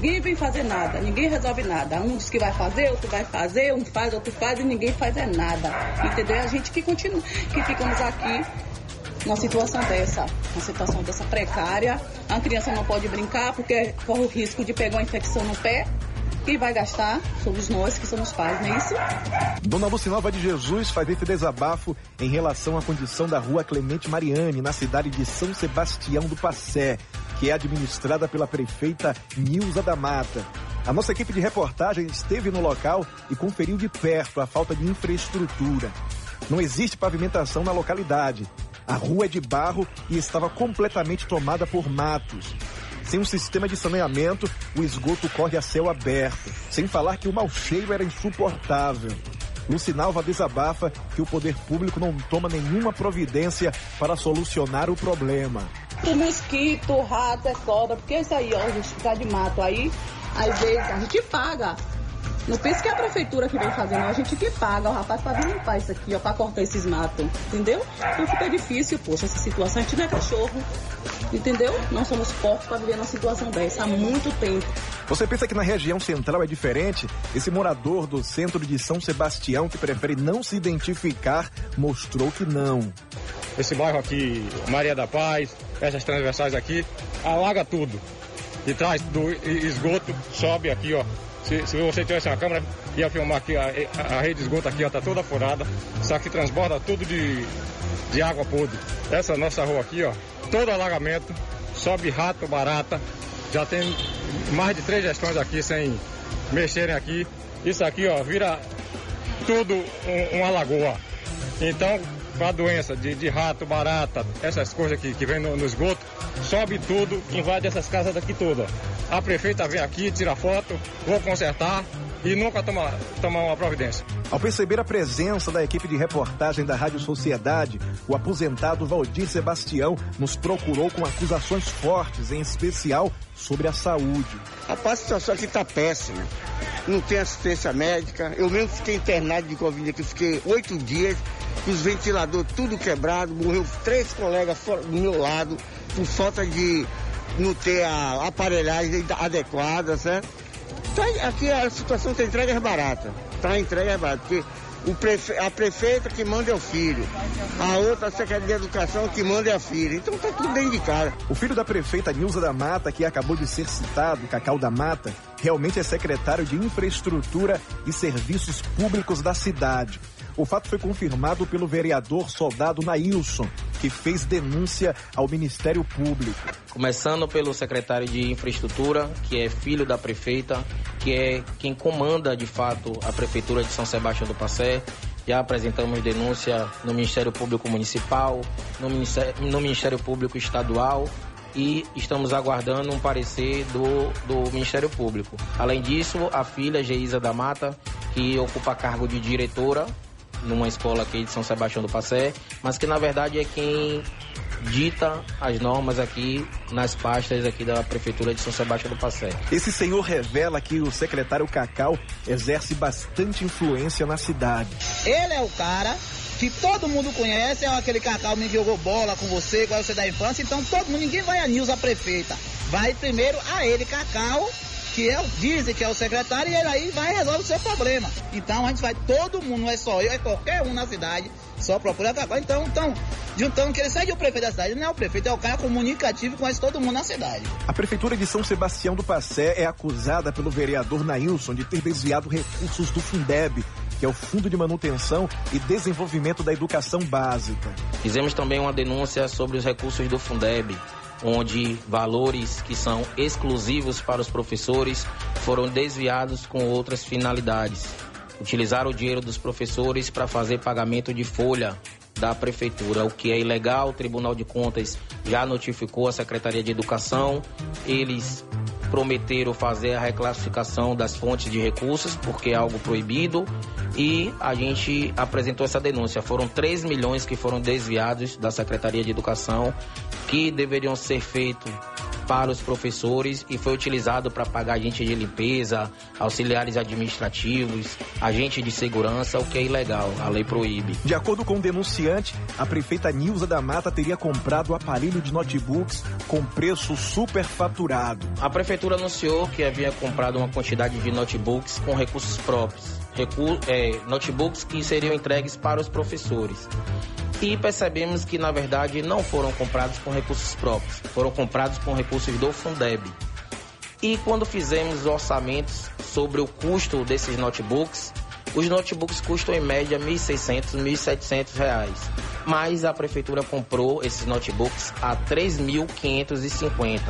Ninguém vem fazer nada, ninguém resolve nada. Um diz que vai fazer, outro vai fazer, um faz, outro faz e ninguém faz é nada. Entendeu? É a gente que continua, que ficamos aqui numa situação dessa, uma situação dessa precária. A criança não pode brincar porque corre o risco de pegar uma infecção no pé. Quem vai gastar somos nós que somos pais, não é isso? Dona Lucinova de Jesus faz esse desabafo em relação à condição da rua Clemente Mariane, na cidade de São Sebastião do Passé, que é administrada pela prefeita Nilza da Mata. A nossa equipe de reportagem esteve no local e conferiu de perto a falta de infraestrutura. Não existe pavimentação na localidade. A rua é de barro e estava completamente tomada por matos. Sem um sistema de saneamento, o esgoto corre a céu aberto. Sem falar que o mau cheiro era insuportável. Lucinalva desabafa que o poder público não toma nenhuma providência para solucionar o problema. O mosquito, rato, é cobra, porque isso aí, ó, a gente ficar de mato aí, às vezes a gente paga. Não pense que é a prefeitura que vem fazendo, a gente que paga o rapaz para vir limpar isso aqui, ó, para cortar esses matos, entendeu? Então fica difícil, poxa, essa situação. A gente não é cachorro, entendeu? Não somos porcos para viver numa situação dessa há muito tempo. Você pensa que na região central é diferente? Esse morador do centro de São Sebastião, que prefere não se identificar, mostrou que não. Esse bairro aqui, Maria da Paz, essas transversais aqui, alaga tudo. E traz do esgoto, sobe aqui, ó, se, se, você tivesse uma câmera, ia filmar aqui, a, a rede de esgoto aqui está toda furada, só que transborda tudo de, de água podre. Essa nossa rua aqui, ó, todo alagamento, sobe rato, barata, já tem mais de três gestões aqui sem mexerem aqui. Isso aqui, ó, vira tudo um, uma lagoa. Então, com a doença de, de, rato, barata, essas coisas que, que vem no, no, esgoto, sobe tudo, invade essas casas daqui todas. A prefeita vem aqui, tira foto, vou consertar e nunca toma, toma uma providência. Ao perceber a presença da equipe de reportagem da Rádio Sociedade, o aposentado Valdir Sebastião nos procurou com acusações fortes, em especial sobre a saúde. Rapaz, a situação aqui está péssima. Não tem assistência médica. Eu mesmo fiquei internado de Covid aqui, fiquei oito dias, os ventiladores tudo quebrado, morreu três colegas do meu lado, por falta de não ter a aparelhagem adequada, certo? Então, aqui a situação tem entregas baratas. Tá entrega barata, porque prefe... a prefeita que manda é o filho, a outra a secretaria de educação que manda é a filha. Então tá tudo dentro de cara. O filho da prefeita Nilza da Mata, que acabou de ser citado, Cacau da Mata, realmente é secretário de Infraestrutura e Serviços Públicos da cidade. O fato foi confirmado pelo vereador soldado Nailson, que fez denúncia ao Ministério Público. Começando pelo secretário de Infraestrutura, que é filho da prefeita, que é quem comanda de fato a Prefeitura de São Sebastião do Passé. Já apresentamos denúncia no Ministério Público Municipal, no Ministério, no Ministério Público Estadual e estamos aguardando um parecer do, do Ministério Público. Além disso, a filha Geisa da Mata, que ocupa cargo de diretora numa escola aqui de São Sebastião do Passé, mas que na verdade é quem dita as normas aqui nas pastas aqui da Prefeitura de São Sebastião do Passé. Esse senhor revela que o secretário Cacau exerce bastante influência na cidade. Ele é o cara que todo mundo conhece, é aquele Cacau que jogou bola com você, igual você da infância, então todo mundo, ninguém vai a Nils, a prefeita. Vai primeiro a ele, Cacau, que é, dizem que é o secretário, e ele aí vai e resolve o seu problema. Então a gente vai, todo mundo, não é só eu, é qualquer um na cidade, só procura acabar. Então, então, juntando que ele segue o prefeito da cidade, não é o prefeito, é o cara comunicativo que conhece todo mundo na cidade. A Prefeitura de São Sebastião do Passé é acusada pelo vereador Nailson de ter desviado recursos do Fundeb, que é o Fundo de Manutenção e Desenvolvimento da Educação Básica. Fizemos também uma denúncia sobre os recursos do Fundeb, onde valores que são exclusivos para os professores foram desviados com outras finalidades. Utilizaram o dinheiro dos professores para fazer pagamento de folha da prefeitura, o que é ilegal. O Tribunal de Contas já notificou a Secretaria de Educação. Eles prometeram fazer a reclassificação das fontes de recursos, porque é algo proibido, e a gente apresentou essa denúncia. Foram 3 milhões que foram desviados da Secretaria de Educação, que deveriam ser feitos para os professores e foi utilizado para pagar agente de limpeza, auxiliares administrativos, agente de segurança, o que é ilegal, a lei proíbe. De acordo com o denunciante, a prefeita Nilza da Mata teria comprado o aparelho de notebooks com preço superfaturado. A prefeitura anunciou que havia comprado uma quantidade de notebooks com recursos próprios, recu é, notebooks que seriam entregues para os professores e percebemos que na verdade não foram comprados com recursos próprios, foram comprados com recursos do Fundeb. E quando fizemos orçamentos sobre o custo desses notebooks, os notebooks custam em média R$ 1.600, 1.700 reais. Mas a prefeitura comprou esses notebooks a R$ 3.550.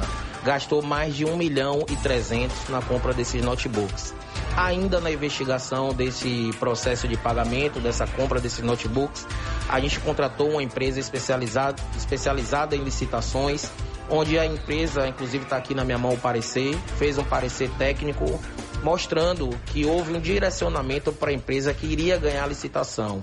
Gastou mais de 1 milhão e 300 na compra desses notebooks. Ainda na investigação desse processo de pagamento, dessa compra desses notebooks, a gente contratou uma empresa especializada, especializada em licitações, onde a empresa, inclusive está aqui na minha mão o parecer, fez um parecer técnico mostrando que houve um direcionamento para a empresa que iria ganhar a licitação.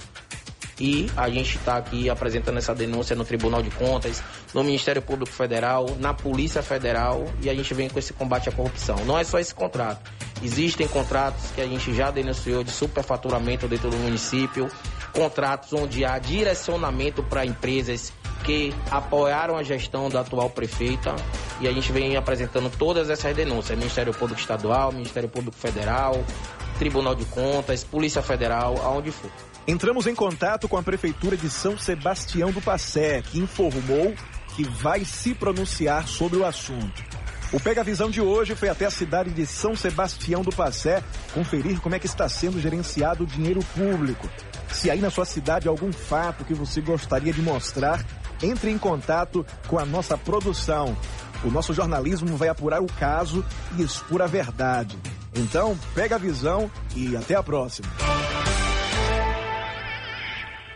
E a gente está aqui apresentando essa denúncia no Tribunal de Contas, no Ministério Público Federal, na Polícia Federal e a gente vem com esse combate à corrupção. Não é só esse contrato. Existem contratos que a gente já denunciou de superfaturamento dentro do município, contratos onde há direcionamento para empresas que apoiaram a gestão da atual prefeita e a gente vem apresentando todas essas denúncias: Ministério Público Estadual, Ministério Público Federal, Tribunal de Contas, Polícia Federal, aonde for. Entramos em contato com a Prefeitura de São Sebastião do Passé, que informou que vai se pronunciar sobre o assunto. O Pega Visão de hoje foi até a cidade de São Sebastião do Passé conferir como é que está sendo gerenciado o dinheiro público. Se aí na sua cidade algum fato que você gostaria de mostrar, entre em contato com a nossa produção. O nosso jornalismo vai apurar o caso e expor a verdade. Então, pega a visão e até a próxima.